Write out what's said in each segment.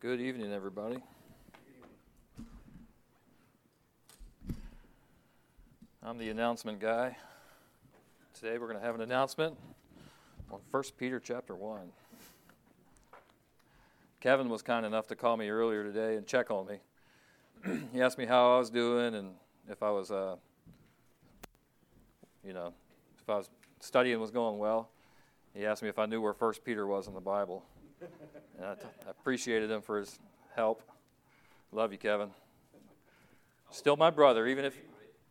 Good evening, everybody. I'm the announcement guy. Today we're going to have an announcement on 1 Peter chapter 1. Kevin was kind enough to call me earlier today and check on me. he asked me how I was doing and if I was, uh, you know, if I was studying was going well. He asked me if I knew where 1 Peter was in the Bible. I, t- I appreciated him for his help. Love you, Kevin. Still my brother, even if.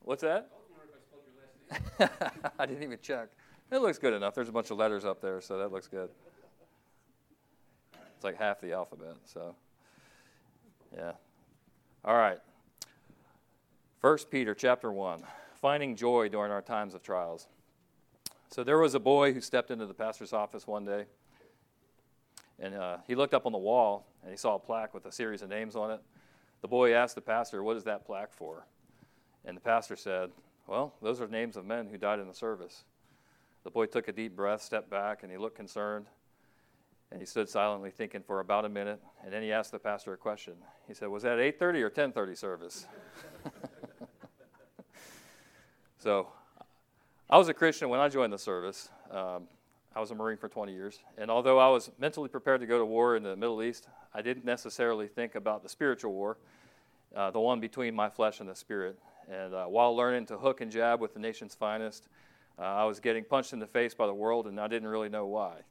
What's that? I didn't even check. It looks good enough. There's a bunch of letters up there, so that looks good. It's like half the alphabet, so. Yeah. All right. First Peter chapter 1. Finding joy during our times of trials. So there was a boy who stepped into the pastor's office one day and uh, he looked up on the wall and he saw a plaque with a series of names on it. The boy asked the pastor, What is that plaque for? And the pastor said, Well, those are names of men who died in the service. The boy took a deep breath, stepped back, and he looked concerned. And he stood silently thinking for about a minute, and then he asked the pastor a question. He said, "Was that 8:30 or 10:30 service?" so, I was a Christian when I joined the service. Um, I was a Marine for 20 years. And although I was mentally prepared to go to war in the Middle East, I didn't necessarily think about the spiritual war, uh, the one between my flesh and the spirit. And uh, while learning to hook and jab with the nation's finest, uh, I was getting punched in the face by the world, and I didn't really know why.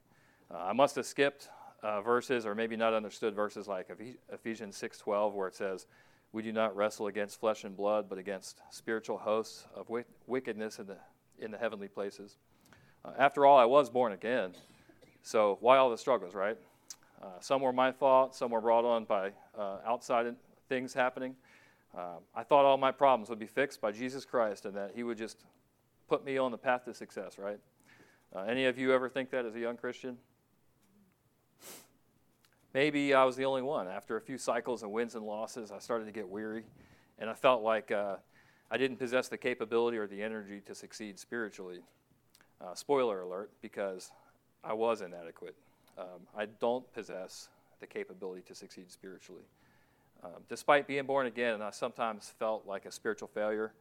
Uh, I must have skipped uh, verses, or maybe not understood verses like Ephesians 6:12, where it says, "We do not wrestle against flesh and blood, but against spiritual hosts of wickedness in the in the heavenly places." After all, I was born again. So why all the struggles, right? Uh, some were my fault, some were brought on by uh, outside things happening. Uh, I thought all my problems would be fixed by Jesus Christ and that He would just put me on the path to success, right? Uh, any of you ever think that as a young Christian? Maybe I was the only one. After a few cycles of wins and losses, I started to get weary, and I felt like uh, I didn't possess the capability or the energy to succeed spiritually. Uh, spoiler alert, because I was inadequate. Um, I don't possess the capability to succeed spiritually. Um, despite being born again, I sometimes felt like a spiritual failure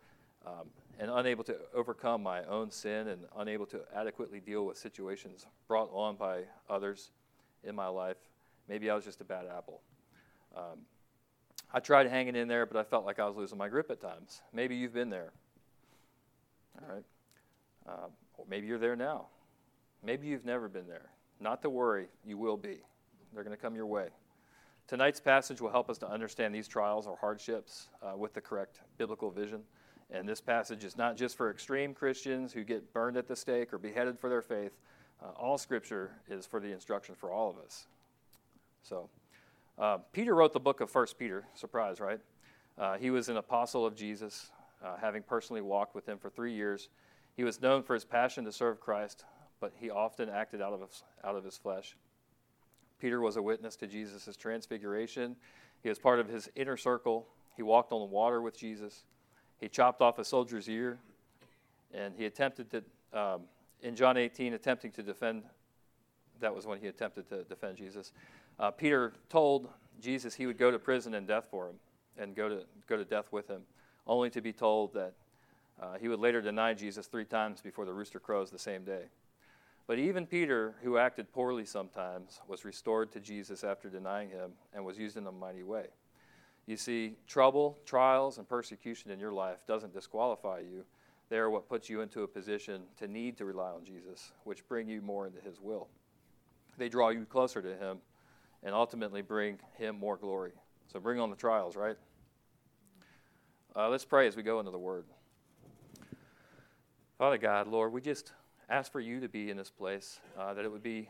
um, and unable to overcome my own sin and unable to adequately deal with situations brought on by others in my life. Maybe I was just a bad apple. Um, I tried hanging in there, but I felt like I was losing my grip at times. Maybe you've been there. All right. Or maybe you're there now. Maybe you've never been there. Not to worry, you will be. They're going to come your way. Tonight's passage will help us to understand these trials or hardships uh, with the correct biblical vision. And this passage is not just for extreme Christians who get burned at the stake or beheaded for their faith. Uh, all Scripture is for the instruction for all of us. So, uh, Peter wrote the book of First Peter. Surprise, right? Uh, he was an apostle of Jesus, uh, having personally walked with him for three years. He was known for his passion to serve Christ, but he often acted out of out of his flesh. Peter was a witness to Jesus' transfiguration. He was part of his inner circle. He walked on the water with Jesus. He chopped off a soldier's ear, and he attempted to, um, in John 18, attempting to defend, that was when he attempted to defend Jesus. Uh, Peter told Jesus he would go to prison and death for him and go to, go to death with him, only to be told that uh, he would later deny Jesus three times before the rooster crows the same day. But even Peter, who acted poorly sometimes, was restored to Jesus after denying him and was used in a mighty way. You see, trouble, trials, and persecution in your life doesn't disqualify you. They are what puts you into a position to need to rely on Jesus, which bring you more into his will. They draw you closer to him and ultimately bring him more glory. So bring on the trials, right? Uh, let's pray as we go into the word. Father God, Lord, we just ask for you to be in this place, uh, that it would be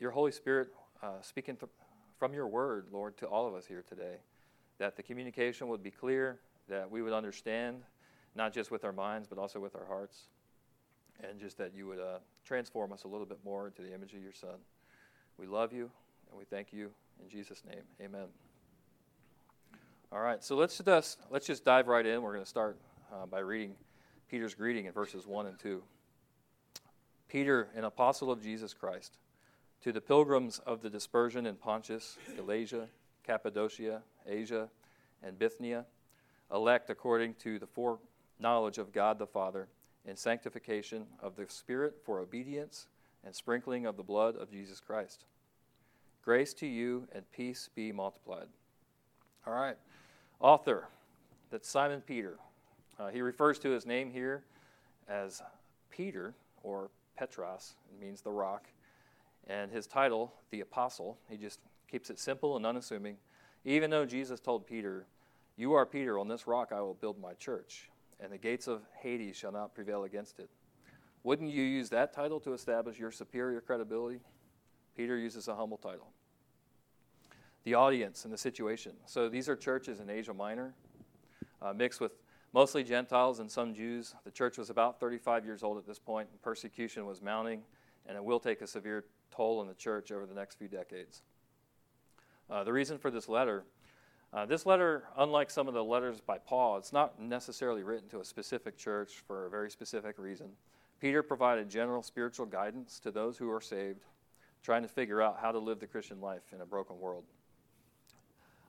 your Holy Spirit uh, speaking th- from your word, Lord, to all of us here today, that the communication would be clear, that we would understand, not just with our minds, but also with our hearts, and just that you would uh, transform us a little bit more into the image of your Son. We love you, and we thank you. In Jesus' name, amen. All right, so let's just, let's just dive right in. We're going to start uh, by reading Peter's greeting in verses 1 and 2. Peter, an apostle of Jesus Christ, to the pilgrims of the dispersion in Pontus, Galatia, Cappadocia, Asia, and Bithynia, elect according to the foreknowledge of God the Father, in sanctification of the Spirit for obedience and sprinkling of the blood of Jesus Christ. Grace to you and peace be multiplied. All right. Author, that's Simon Peter. Uh, he refers to his name here as Peter, or Petros, it means the rock, and his title, the apostle. He just keeps it simple and unassuming. Even though Jesus told Peter, You are Peter, on this rock I will build my church, and the gates of Hades shall not prevail against it. Wouldn't you use that title to establish your superior credibility? Peter uses a humble title. The audience and the situation. So these are churches in Asia Minor, uh, mixed with mostly Gentiles and some Jews. The church was about 35 years old at this point, and persecution was mounting, and it will take a severe toll on the church over the next few decades. Uh, the reason for this letter uh, this letter, unlike some of the letters by Paul, it's not necessarily written to a specific church for a very specific reason. Peter provided general spiritual guidance to those who are saved, trying to figure out how to live the Christian life in a broken world.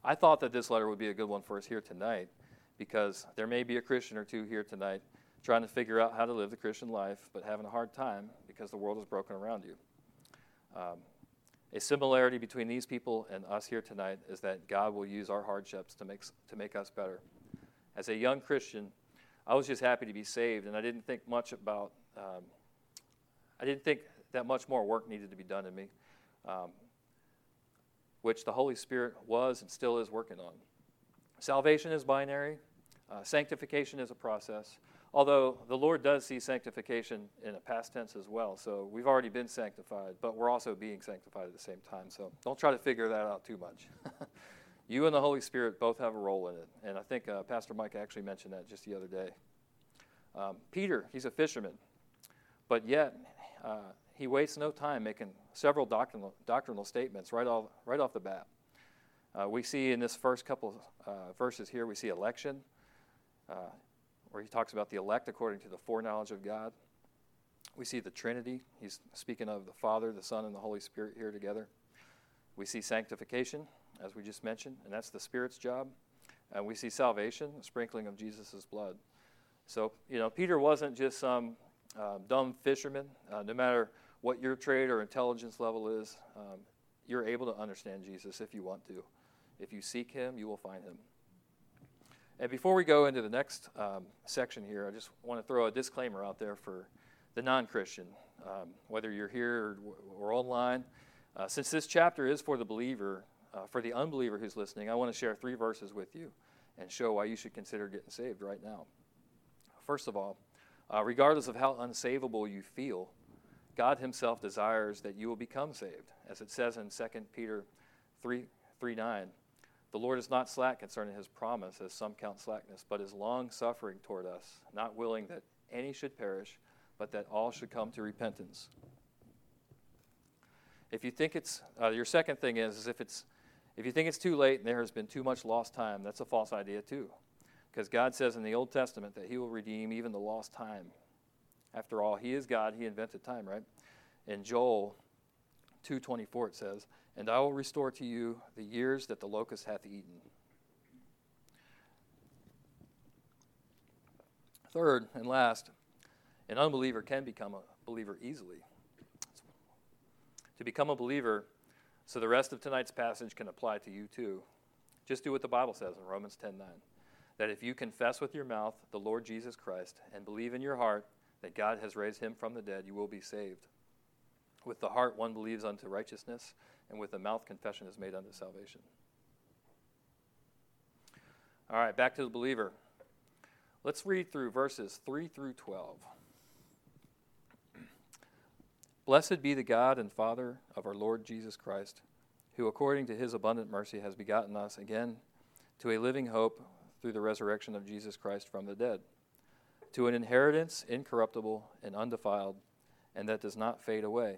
I thought that this letter would be a good one for us here tonight because there may be a Christian or two here tonight trying to figure out how to live the Christian life but having a hard time because the world is broken around you. Um, a similarity between these people and us here tonight is that God will use our hardships to make, to make us better. As a young Christian, I was just happy to be saved, and I didn't think much about, um, I didn't think that much more work needed to be done in me, um, which the Holy Spirit was and still is working on. Salvation is binary, uh, sanctification is a process. Although the Lord does see sanctification in a past tense as well. So we've already been sanctified, but we're also being sanctified at the same time. So don't try to figure that out too much. you and the Holy Spirit both have a role in it. And I think uh, Pastor Mike actually mentioned that just the other day. Um, Peter, he's a fisherman, but yet uh, he wastes no time making several doctrinal, doctrinal statements right off, right off the bat. Uh, we see in this first couple uh, verses here, we see election. Uh, where he talks about the elect according to the foreknowledge of God. We see the Trinity. He's speaking of the Father, the Son, and the Holy Spirit here together. We see sanctification, as we just mentioned, and that's the Spirit's job. And we see salvation, the sprinkling of Jesus' blood. So, you know, Peter wasn't just some uh, dumb fisherman. Uh, no matter what your trade or intelligence level is, um, you're able to understand Jesus if you want to. If you seek him, you will find him. And before we go into the next um, section here, I just want to throw a disclaimer out there for the non Christian, um, whether you're here or, or online. Uh, since this chapter is for the believer, uh, for the unbeliever who's listening, I want to share three verses with you and show why you should consider getting saved right now. First of all, uh, regardless of how unsavable you feel, God Himself desires that you will become saved, as it says in 2 Peter 3, 3 9. The Lord is not slack concerning his promise, as some count slackness, but is long suffering toward us, not willing that any should perish, but that all should come to repentance. If you think it's, uh, your second thing is, is if it's, if you think it's too late and there has been too much lost time, that's a false idea too. Because God says in the Old Testament that he will redeem even the lost time. After all, he is God, he invented time, right? In Joel 2.24 it says, and I will restore to you the years that the locust hath eaten. Third and last, an unbeliever can become a believer easily. To become a believer, so the rest of tonight's passage can apply to you too. Just do what the Bible says in Romans 10 9. That if you confess with your mouth the Lord Jesus Christ and believe in your heart that God has raised him from the dead, you will be saved. With the heart one believes unto righteousness and with the mouth confession is made unto salvation. All right, back to the believer. Let's read through verses 3 through 12. Blessed be the God and Father of our Lord Jesus Christ, who according to his abundant mercy has begotten us again to a living hope through the resurrection of Jesus Christ from the dead, to an inheritance incorruptible and undefiled, and that does not fade away,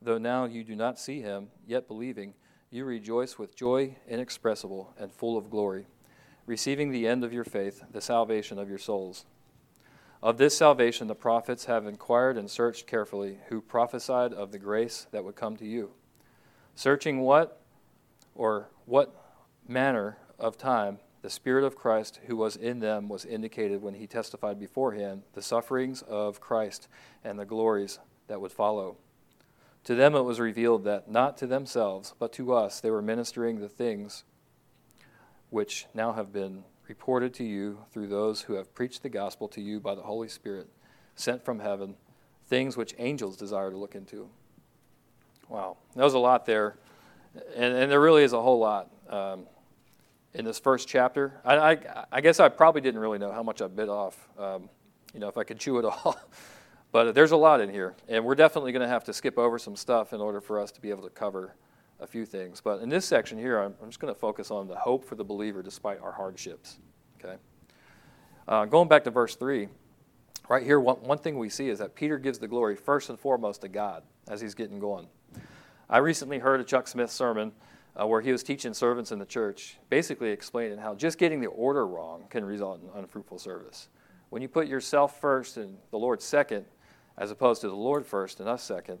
though now you do not see him, yet believing, you rejoice with joy inexpressible and full of glory, receiving the end of your faith, the salvation of your souls. Of this salvation the prophets have inquired and searched carefully, who prophesied of the grace that would come to you, searching what or what manner of time the Spirit of Christ who was in them was indicated when he testified beforehand the sufferings of Christ and the glories that would follow. To them it was revealed that not to themselves, but to us, they were ministering the things which now have been reported to you through those who have preached the gospel to you by the Holy Spirit sent from heaven, things which angels desire to look into. Wow, that was a lot there. And, and there really is a whole lot. Um, in this first chapter. I, I, I, guess I probably didn't really know how much I bit off, um, you know, if I could chew it all. But there's a lot in here, and we're definitely going to have to skip over some stuff in order for us to be able to cover a few things. But in this section here, I'm, I'm just going to focus on the hope for the believer despite our hardships. Okay. Uh, going back to verse three, right here, one, one thing we see is that Peter gives the glory first and foremost to God as he's getting going. I recently heard a Chuck Smith sermon uh, where he was teaching servants in the church, basically explaining how just getting the order wrong can result in unfruitful service. When you put yourself first and the Lord second, as opposed to the Lord first and us second,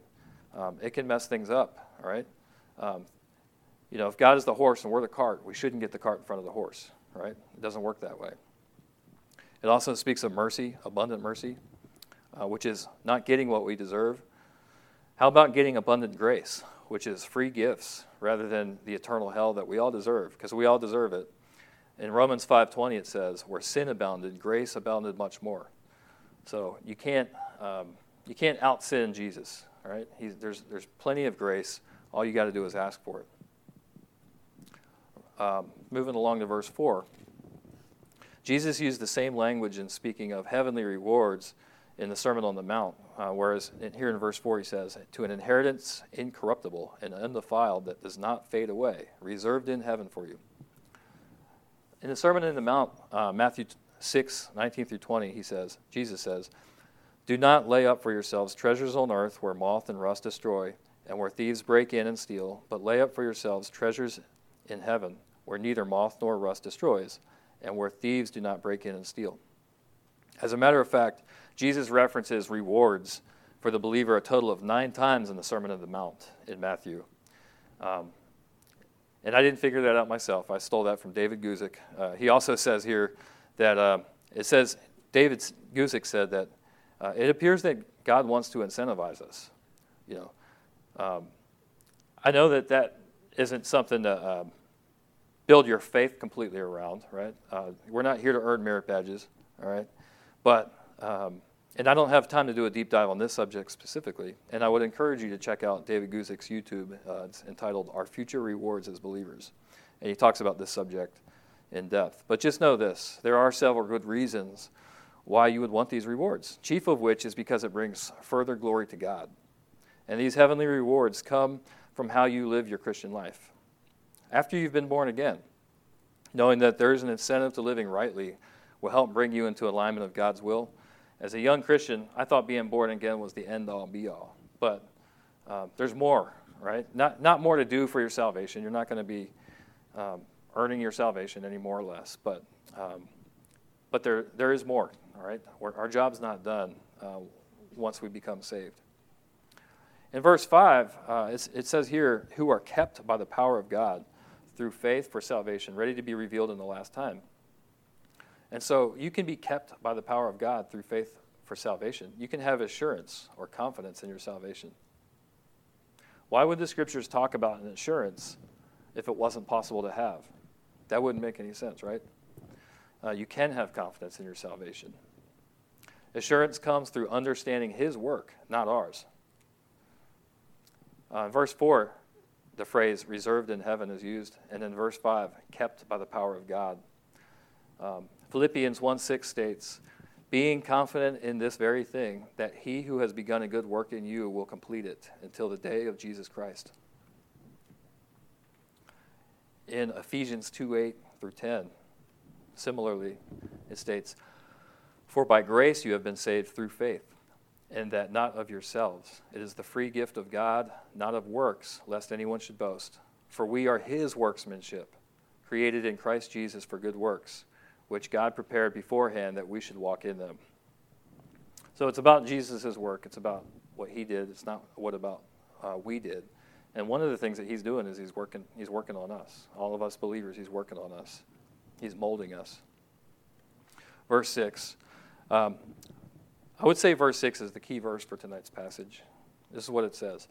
um, it can mess things up, all right? Um, you know, if God is the horse and we're the cart, we shouldn't get the cart in front of the horse, right? It doesn't work that way. It also speaks of mercy, abundant mercy, uh, which is not getting what we deserve. How about getting abundant grace? which is free gifts rather than the eternal hell that we all deserve because we all deserve it in romans 5.20 it says where sin abounded grace abounded much more so you can't um, you can't out sin jesus all right? He's, there's, there's plenty of grace. All you got to do is ask for it. Um, moving along to verse 4 jesus used the same language in speaking of heavenly rewards in the sermon on the mount uh, whereas in, here in verse 4 he says, To an inheritance incorruptible and undefiled that does not fade away, reserved in heaven for you. In the Sermon on the Mount, uh, Matthew 6, 19 through 20, he says, Jesus says, Do not lay up for yourselves treasures on earth where moth and rust destroy, and where thieves break in and steal, but lay up for yourselves treasures in heaven where neither moth nor rust destroys, and where thieves do not break in and steal. As a matter of fact, Jesus references rewards for the believer a total of nine times in the Sermon on the Mount in Matthew. Um, and I didn't figure that out myself. I stole that from David Guzik. Uh, he also says here that uh, it says, David Guzik said that uh, it appears that God wants to incentivize us. You know, um, I know that that isn't something to um, build your faith completely around, right? Uh, we're not here to earn merit badges, all right? But um, and I don't have time to do a deep dive on this subject specifically. And I would encourage you to check out David Guzik's YouTube. Uh, it's entitled Our Future Rewards as Believers. And he talks about this subject in depth. But just know this there are several good reasons why you would want these rewards, chief of which is because it brings further glory to God. And these heavenly rewards come from how you live your Christian life. After you've been born again, knowing that there is an incentive to living rightly will help bring you into alignment of God's will as a young Christian, I thought being born again was the end all be all. But uh, there's more, right? Not, not more to do for your salvation. You're not going to be um, earning your salvation any more or less. But, um, but there, there is more, all right? We're, our job's not done uh, once we become saved. In verse 5, uh, it says here, who are kept by the power of God through faith for salvation, ready to be revealed in the last time. And so you can be kept by the power of God through faith for salvation. You can have assurance or confidence in your salvation. Why would the scriptures talk about an assurance if it wasn't possible to have? That wouldn't make any sense, right? Uh, you can have confidence in your salvation. Assurance comes through understanding His work, not ours. Uh, in verse 4, the phrase reserved in heaven is used, and in verse 5, kept by the power of God. Um, Philippians 1 6 states, being confident in this very thing, that he who has begun a good work in you will complete it until the day of Jesus Christ. In Ephesians 2 8, through 10. Similarly, it states, For by grace you have been saved through faith, and that not of yourselves. It is the free gift of God, not of works, lest anyone should boast. For we are his workmanship, created in Christ Jesus for good works, which God prepared beforehand that we should walk in them. So it's about Jesus' work. It's about what he did. It's not what about uh, we did. And one of the things that he's doing is he's working, he's working on us. All of us believers, he's working on us. He's molding us. Verse 6. Um, I would say verse 6 is the key verse for tonight's passage. This is what it says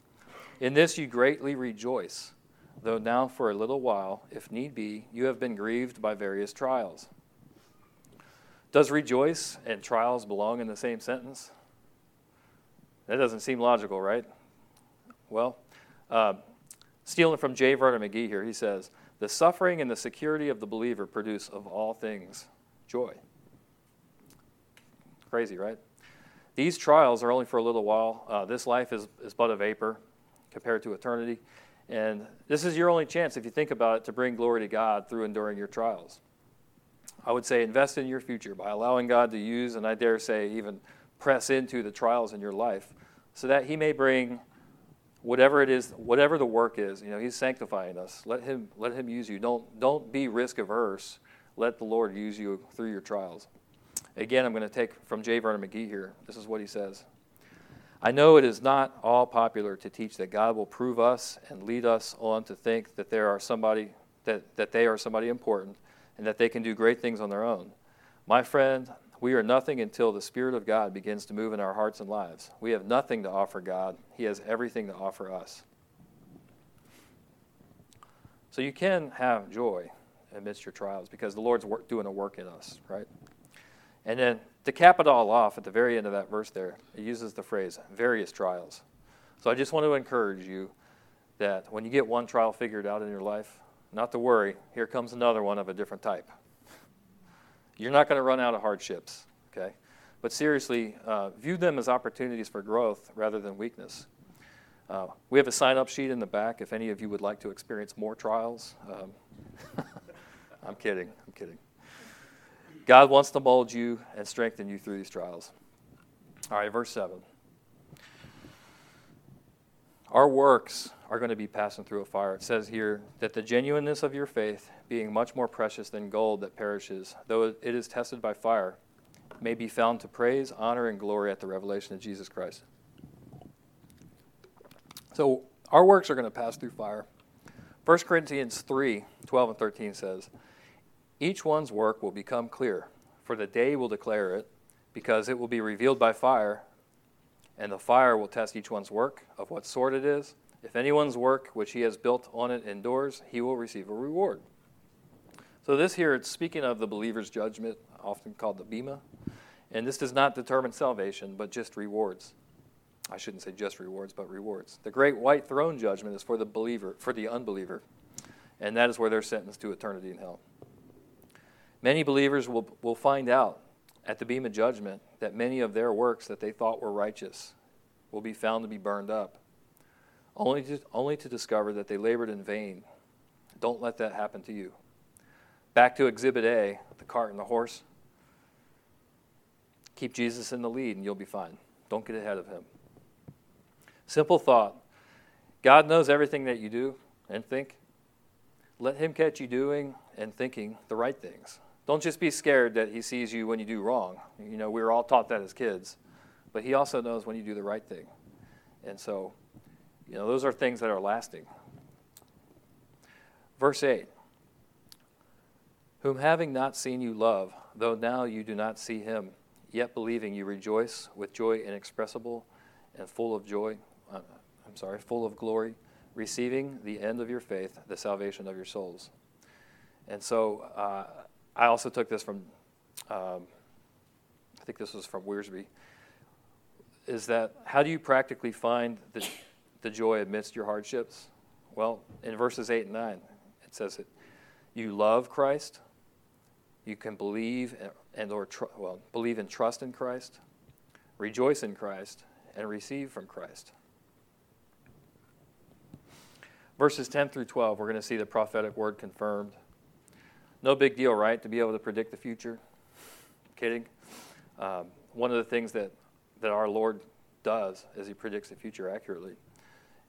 In this you greatly rejoice, though now for a little while, if need be, you have been grieved by various trials. Does rejoice and trials belong in the same sentence? That doesn't seem logical, right? Well, uh, stealing from J. Vernon McGee here, he says, The suffering and the security of the believer produce of all things joy. Crazy, right? These trials are only for a little while. Uh, this life is, is but a vapor compared to eternity. And this is your only chance, if you think about it, to bring glory to God through enduring your trials. I would say invest in your future by allowing God to use, and I dare say, even press into the trials in your life so that He may bring whatever it is, whatever the work is, you know, He's sanctifying us. Let Him let Him use you. Don't don't be risk averse. Let the Lord use you through your trials. Again, I'm going to take from J. Vernon McGee here. This is what he says. I know it is not all popular to teach that God will prove us and lead us on to think that there are somebody that, that they are somebody important and that they can do great things on their own. My friend, we are nothing until the Spirit of God begins to move in our hearts and lives. We have nothing to offer God, He has everything to offer us. So you can have joy amidst your trials because the Lord's work, doing a work in us, right? And then to cap it all off at the very end of that verse there, it uses the phrase various trials. So I just want to encourage you that when you get one trial figured out in your life, not to worry, here comes another one of a different type. You're not going to run out of hardships, okay? But seriously, uh, view them as opportunities for growth rather than weakness. Uh, we have a sign up sheet in the back if any of you would like to experience more trials. Um, I'm kidding, I'm kidding. God wants to mold you and strengthen you through these trials. All right, verse 7. Our works are going to be passing through a fire. It says here that the genuineness of your faith, being much more precious than gold that perishes, though it is tested by fire, may be found to praise, honor, and glory at the revelation of Jesus Christ. So our works are going to pass through fire. 1 Corinthians 3 12 and 13 says, Each one's work will become clear, for the day will declare it, because it will be revealed by fire, and the fire will test each one's work of what sort it is. If anyone's work which he has built on it endures, he will receive a reward. So, this here, it's speaking of the believer's judgment, often called the Bema. And this does not determine salvation, but just rewards. I shouldn't say just rewards, but rewards. The great white throne judgment is for the believer, for the unbeliever, and that is where they're sentenced to eternity in hell. Many believers will, will find out at the Bema judgment that many of their works that they thought were righteous will be found to be burned up only to, only to discover that they labored in vain. Don't let that happen to you. Back to Exhibit A, the cart and the horse. Keep Jesus in the lead and you'll be fine. Don't get ahead of him. Simple thought God knows everything that you do and think. Let him catch you doing and thinking the right things. Don't just be scared that he sees you when you do wrong. You know, we were all taught that as kids. But he also knows when you do the right thing. And so you know, those are things that are lasting. Verse 8 Whom having not seen you love, though now you do not see him, yet believing you rejoice with joy inexpressible and full of joy, uh, I'm sorry, full of glory, receiving the end of your faith, the salvation of your souls. And so uh, I also took this from, um, I think this was from Wiersbe, is that how do you practically find the the joy amidst your hardships? Well, in verses 8 and 9, it says that you love Christ, you can believe and or tr- well, believe and trust in Christ, rejoice in Christ, and receive from Christ. Verses 10 through 12, we're going to see the prophetic word confirmed. No big deal, right? To be able to predict the future. Kidding. Um, one of the things that, that our Lord does is he predicts the future accurately.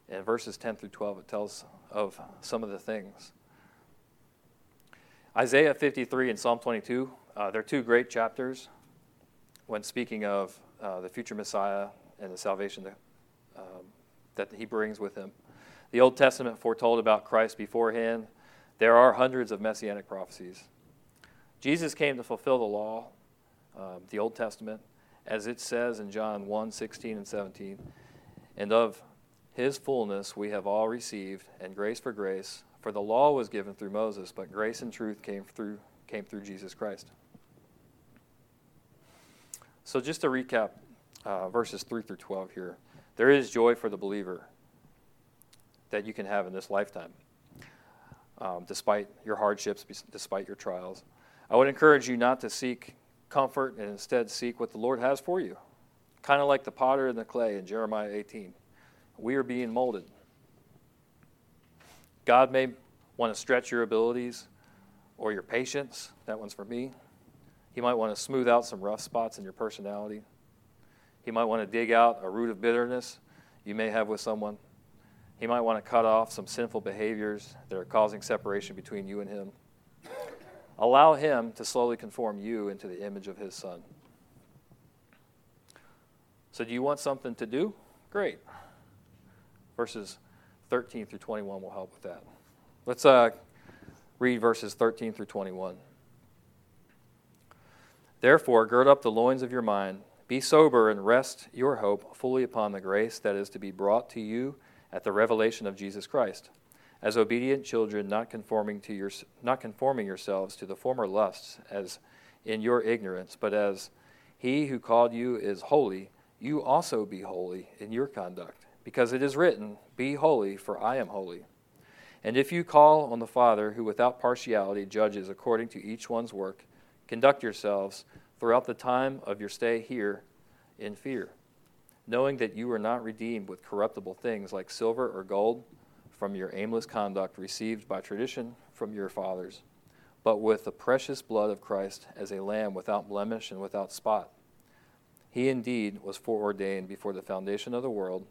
In verses 10 through 12, it tells of some of the things. Isaiah 53 and Psalm 22, uh, they're two great chapters when speaking of uh, the future Messiah and the salvation that, um, that he brings with him. The Old Testament foretold about Christ beforehand. There are hundreds of messianic prophecies. Jesus came to fulfill the law, um, the Old Testament, as it says in John 1 16 and 17. And of his fullness we have all received, and grace for grace. For the law was given through Moses, but grace and truth came through, came through Jesus Christ. So, just to recap uh, verses 3 through 12 here there is joy for the believer that you can have in this lifetime, um, despite your hardships, despite your trials. I would encourage you not to seek comfort and instead seek what the Lord has for you. Kind of like the potter and the clay in Jeremiah 18. We are being molded. God may want to stretch your abilities or your patience. That one's for me. He might want to smooth out some rough spots in your personality. He might want to dig out a root of bitterness you may have with someone. He might want to cut off some sinful behaviors that are causing separation between you and Him. Allow Him to slowly conform you into the image of His Son. So, do you want something to do? Great. Verses 13 through 21 will help with that. Let's uh, read verses 13 through 21. Therefore, gird up the loins of your mind, be sober, and rest your hope fully upon the grace that is to be brought to you at the revelation of Jesus Christ. As obedient children, not conforming, to your, not conforming yourselves to the former lusts as in your ignorance, but as he who called you is holy, you also be holy in your conduct. Because it is written, Be holy, for I am holy. And if you call on the Father, who without partiality judges according to each one's work, conduct yourselves throughout the time of your stay here in fear knowing that you were not redeemed with corruptible things like silver or gold from your aimless conduct received by tradition from your fathers, but with the precious blood of Christ as a lamb without blemish and without spot. He indeed was foreordained before the foundation of the world,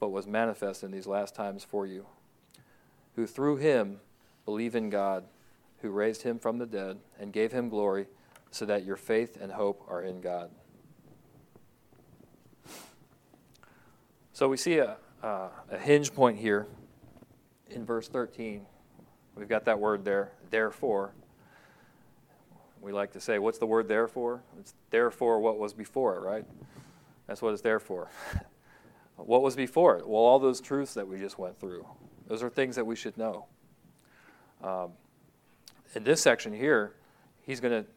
but was manifest in these last times for you, who through him believe in God, who raised him from the dead and gave him glory, so that your faith and hope are in God. So we see a, uh, a hinge point here in verse 13. We've got that word there, therefore. We like to say, what's the word therefore? It's therefore what was before it, right? That's what it's there for. what was before it? Well, all those truths that we just went through. Those are things that we should know. Um, in this section here, he's going to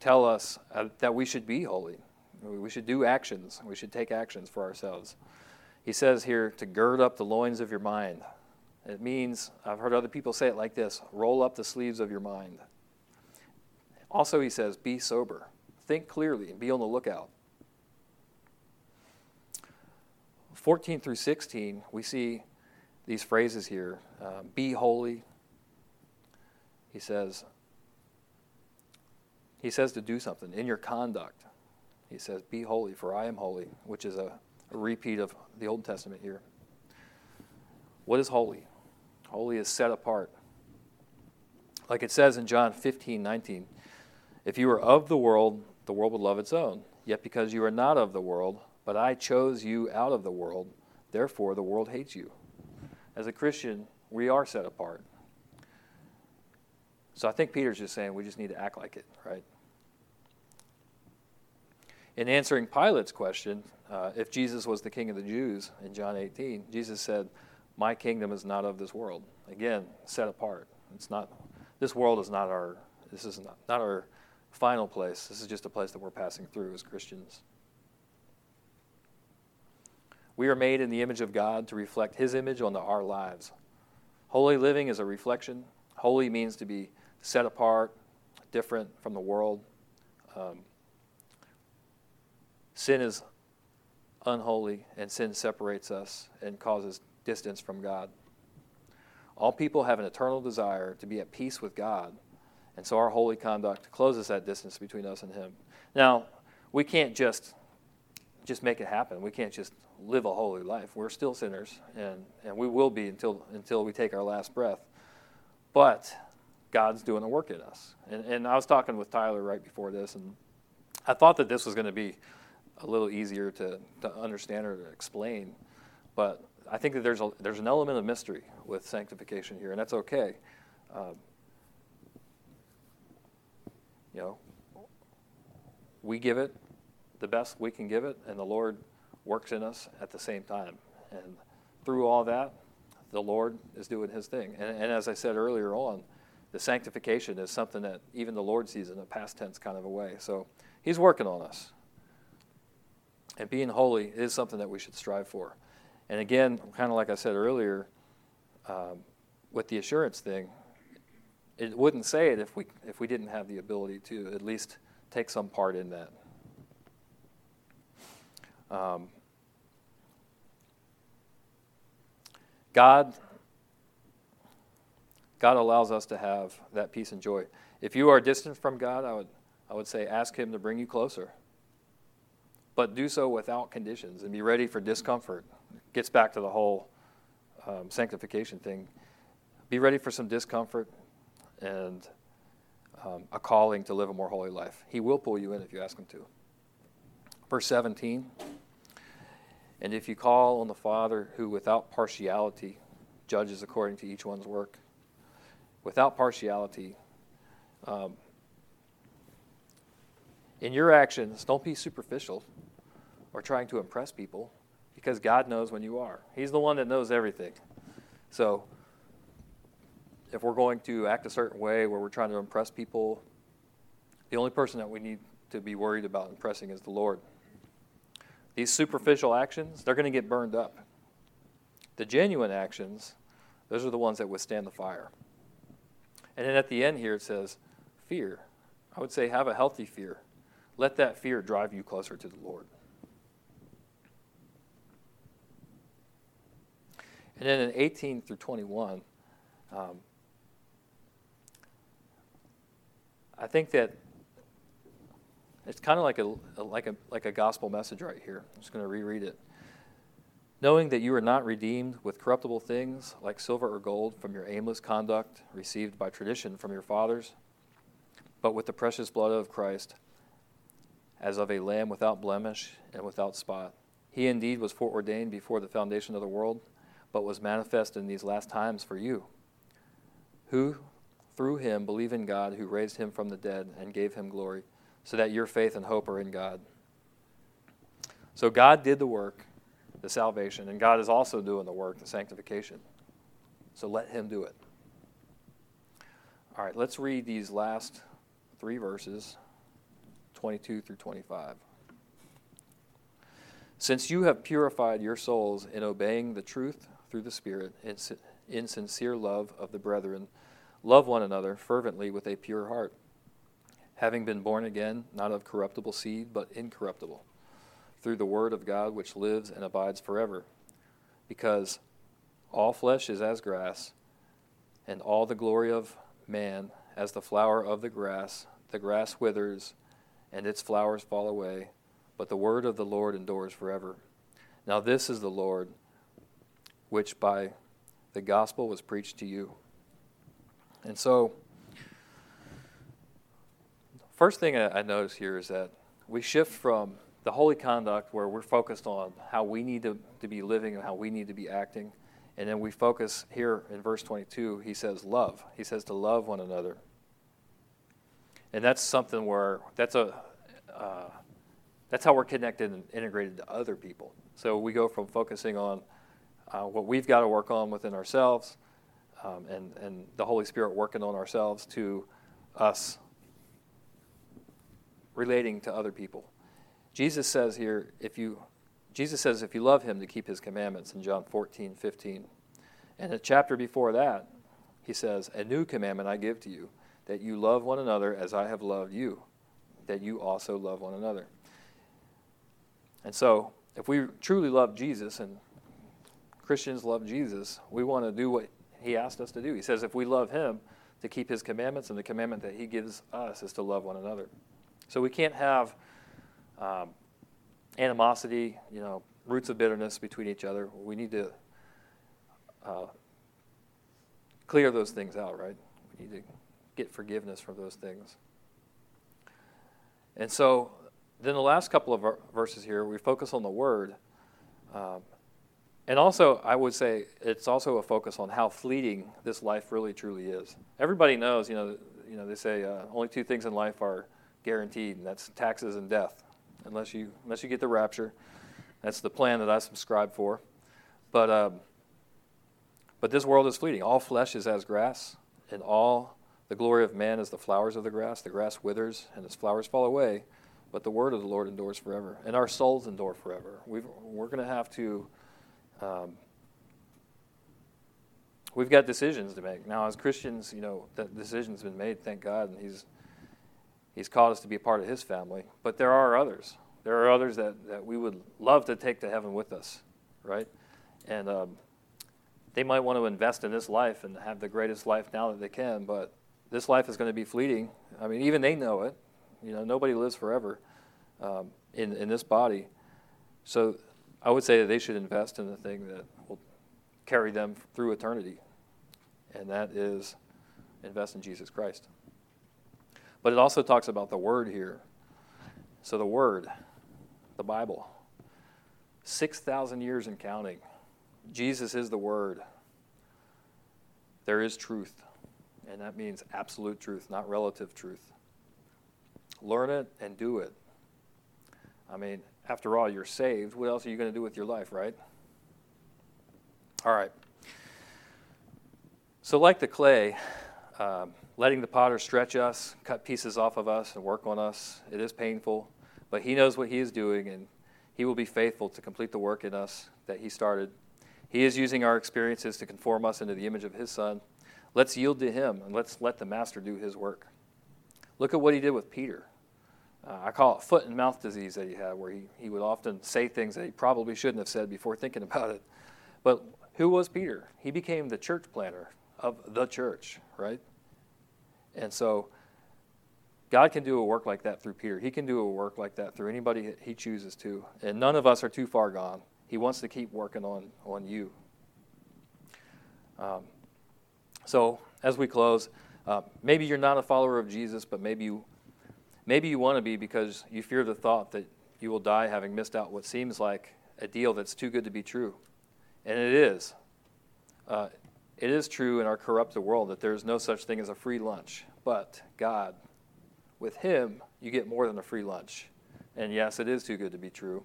tell us uh, that we should be holy. We should do actions. We should take actions for ourselves. He says here to gird up the loins of your mind. It means, I've heard other people say it like this roll up the sleeves of your mind. Also, he says, be sober. Think clearly and be on the lookout. 14 through 16, we see these phrases here uh, be holy. He says, he says to do something in your conduct. He says, Be holy, for I am holy, which is a a repeat of the Old Testament here. What is holy? Holy is set apart. Like it says in John 15, 19, if you were of the world, the world would love its own. Yet because you are not of the world, but I chose you out of the world, therefore the world hates you. As a Christian, we are set apart. So I think Peter's just saying we just need to act like it, right? In answering Pilate's question, uh, if Jesus was the king of the Jews in John 18, Jesus said, My kingdom is not of this world. Again, set apart. It's not, this world is not our, this is not, not our final place. This is just a place that we're passing through as Christians. We are made in the image of God to reflect His image onto our lives. Holy living is a reflection. Holy means to be set apart, different from the world. Um, Sin is unholy, and sin separates us and causes distance from God. All people have an eternal desire to be at peace with God And so our holy conduct closes that distance between us and Him. Now, we can't just just make it happen. We can't just live a holy life. We're still sinners, and, and we will be until until we take our last breath. But God's doing the work in us. And, and I was talking with Tyler right before this, and I thought that this was going to be a little easier to, to understand or to explain. But I think that there's, a, there's an element of mystery with sanctification here, and that's okay. Um, you know, we give it the best we can give it, and the Lord works in us at the same time. And through all that, the Lord is doing His thing. And, and as I said earlier on, the sanctification is something that even the Lord sees in a past tense kind of a way. So He's working on us. And being holy is something that we should strive for. And again, kind of like I said earlier, um, with the assurance thing, it wouldn't say it if we if we didn't have the ability to at least take some part in that. Um, God God allows us to have that peace and joy. If you are distant from God, I would I would say ask him to bring you closer. But do so without conditions and be ready for discomfort. Gets back to the whole um, sanctification thing. Be ready for some discomfort and um, a calling to live a more holy life. He will pull you in if you ask him to. Verse 17 And if you call on the Father who without partiality judges according to each one's work, without partiality, um, in your actions, don't be superficial or trying to impress people because God knows when you are. He's the one that knows everything. So, if we're going to act a certain way where we're trying to impress people, the only person that we need to be worried about impressing is the Lord. These superficial actions, they're going to get burned up. The genuine actions, those are the ones that withstand the fire. And then at the end here it says, fear. I would say have a healthy fear. Let that fear drive you closer to the Lord. And then in 18 through 21, um, I think that it's kind of like a, like a like a gospel message right here. I'm just going to reread it. Knowing that you are not redeemed with corruptible things like silver or gold from your aimless conduct received by tradition from your fathers, but with the precious blood of Christ as of a lamb without blemish and without spot. He indeed was foreordained before the foundation of the world, but was manifest in these last times for you, who through him believe in God who raised him from the dead and gave him glory, so that your faith and hope are in God. So God did the work, the salvation, and God is also doing the work, the sanctification. So let him do it. All right, let's read these last three verses. 22 through 25. Since you have purified your souls in obeying the truth through the Spirit, in, sincere love of the brethren, love one another fervently with a pure heart, having been born again, not of corruptible seed, but incorruptible, through the Word of God which lives and abides forever. Because all flesh is as grass, and all the glory of man as the flower of the grass. The grass withers and its flowers fall away, but the word of the Lord endures forever. Now, this is the Lord, which by the gospel was preached to you. And so, first thing I notice here is that we shift from the holy conduct where we're focused on how we need to, to be living and how we need to be acting. And then we focus here in verse 22, he says, love. He says to love one another. And that's something where that's a uh, that's how we're connected and integrated to other people. So we go from focusing on uh, what we've got to work on within ourselves, um, and and the Holy Spirit working on ourselves to us relating to other people. Jesus says here, if you Jesus says if you love him to keep his commandments in John 14, 15. And a chapter before that, he says, A new commandment I give to you, that you love one another as I have loved you, that you also love one another. And so, if we truly love Jesus and Christians love Jesus, we want to do what he asked us to do. He says if we love him, to keep his commandments, and the commandment that he gives us is to love one another. So we can't have um, animosity, you know, roots of bitterness between each other. We need to uh, clear those things out, right? We need to get forgiveness for those things. And so, then the last couple of verses here, we focus on the word. Um, and also, I would say it's also a focus on how fleeting this life really truly is. Everybody knows, you know, you know they say uh, only two things in life are guaranteed, and that's taxes and death, unless you unless you get the rapture. That's the plan that I subscribe for. But um, but this world is fleeting. All flesh is as grass, and all the glory of man is the flowers of the grass. The grass withers, and its flowers fall away, but the word of the Lord endures forever, and our souls endure forever. we are going to have to. Um, we've got decisions to make now as Christians. You know, that decision's been made. Thank God, and He's He's called us to be a part of His family. But there are others. There are others that, that we would love to take to heaven with us, right? And um, they might want to invest in this life and have the greatest life now that they can, but this life is going to be fleeting. I mean, even they know it. You know, nobody lives forever um, in in this body. So, I would say that they should invest in the thing that will carry them through eternity, and that is invest in Jesus Christ. But it also talks about the Word here. So the Word, the Bible, six thousand years and counting. Jesus is the Word. There is truth, and that means absolute truth, not relative truth. Learn it and do it. I mean, after all, you're saved. What else are you going to do with your life, right? All right. So, like the clay, um, letting the potter stretch us, cut pieces off of us, and work on us, it is painful, but he knows what he is doing, and he will be faithful to complete the work in us that he started. He is using our experiences to conform us into the image of his son. Let's yield to him and let's let the master do his work. Look at what he did with Peter. Uh, I call it foot and mouth disease that he had, where he, he would often say things that he probably shouldn't have said before thinking about it. But who was Peter? He became the church planner of the church, right? And so God can do a work like that through Peter. He can do a work like that through anybody he chooses to. And none of us are too far gone. He wants to keep working on, on you. Um, so, as we close, uh, maybe you're not a follower of Jesus, but maybe you, maybe you want to be because you fear the thought that you will die having missed out what seems like a deal that's too good to be true. And it is. Uh, it is true in our corrupted world that there is no such thing as a free lunch. But God, with Him, you get more than a free lunch. And yes, it is too good to be true.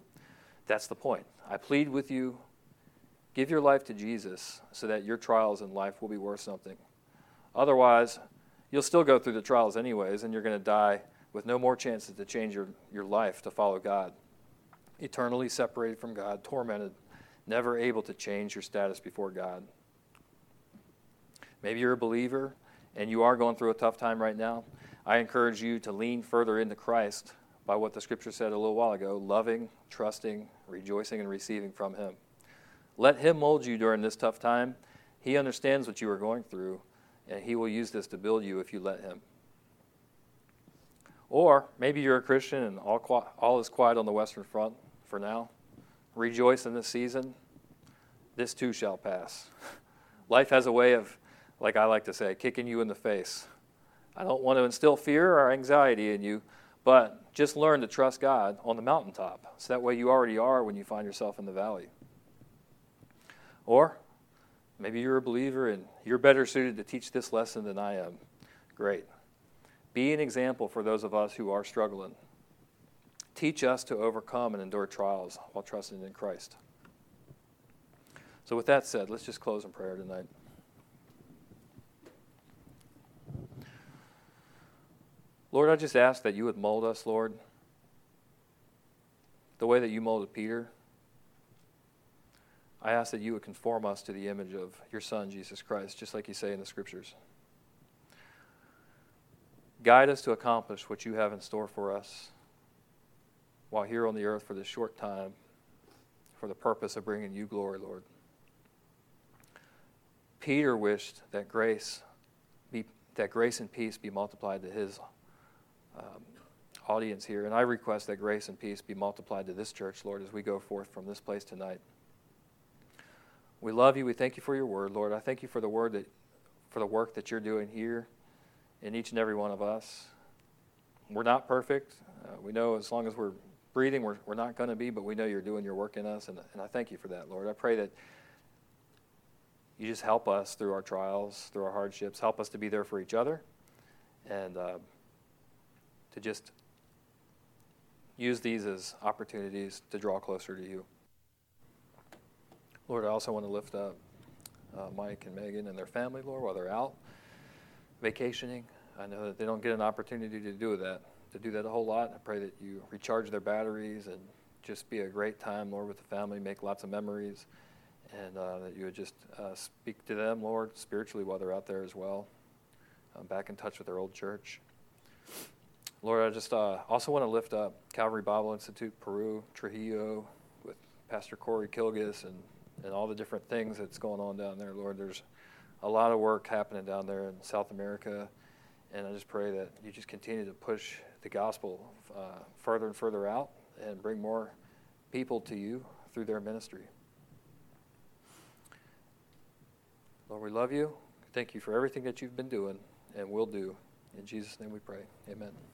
That's the point. I plead with you give your life to Jesus so that your trials in life will be worth something. Otherwise, you'll still go through the trials anyways, and you're going to die with no more chances to change your, your life to follow God. Eternally separated from God, tormented, never able to change your status before God. Maybe you're a believer and you are going through a tough time right now. I encourage you to lean further into Christ by what the scripture said a little while ago loving, trusting, rejoicing, and receiving from Him. Let Him mold you during this tough time. He understands what you are going through, and He will use this to build you if you let Him. Or maybe you're a Christian and all, all is quiet on the Western Front for now. Rejoice in this season. This too shall pass. Life has a way of, like I like to say, kicking you in the face. I don't want to instill fear or anxiety in you, but just learn to trust God on the mountaintop. So that way you already are when you find yourself in the valley. Or maybe you're a believer and you're better suited to teach this lesson than I am. Great. Be an example for those of us who are struggling. Teach us to overcome and endure trials while trusting in Christ. So, with that said, let's just close in prayer tonight. Lord, I just ask that you would mold us, Lord, the way that you molded Peter. I ask that you would conform us to the image of your Son, Jesus Christ, just like you say in the Scriptures. Guide us to accomplish what you have in store for us while here on the earth for this short time for the purpose of bringing you glory, Lord. Peter wished that grace be that grace and peace be multiplied to his um, audience here. And I request that grace and peace be multiplied to this church, Lord, as we go forth from this place tonight. We love you. We thank you for your word, Lord. I thank you for the word that, for the work that you're doing here in each and every one of us. We're not perfect. Uh, we know as long as we're breathing, we're, we're not going to be, but we know you're doing your work in us, and, and I thank you for that, Lord. I pray that you just help us through our trials, through our hardships, help us to be there for each other, and uh, to just use these as opportunities to draw closer to you. Lord, I also want to lift up uh, Mike and Megan and their family, Lord, while they're out vacationing. I know that they don't get an opportunity to do that, to do that a whole lot. I pray that you recharge their batteries and just be a great time, Lord, with the family, make lots of memories, and uh, that you would just uh, speak to them, Lord, spiritually while they're out there as well. Um, back in touch with their old church. Lord, I just uh, also want to lift up Calvary Bible Institute, Peru, Trujillo, with Pastor Corey Kilgis and, and all the different things that's going on down there. Lord, there's a lot of work happening down there in South America, and I just pray that you just continue to push the gospel uh, further and further out and bring more people to you through their ministry. Lord, we love you. Thank you for everything that you've been doing and will do. In Jesus' name we pray. Amen.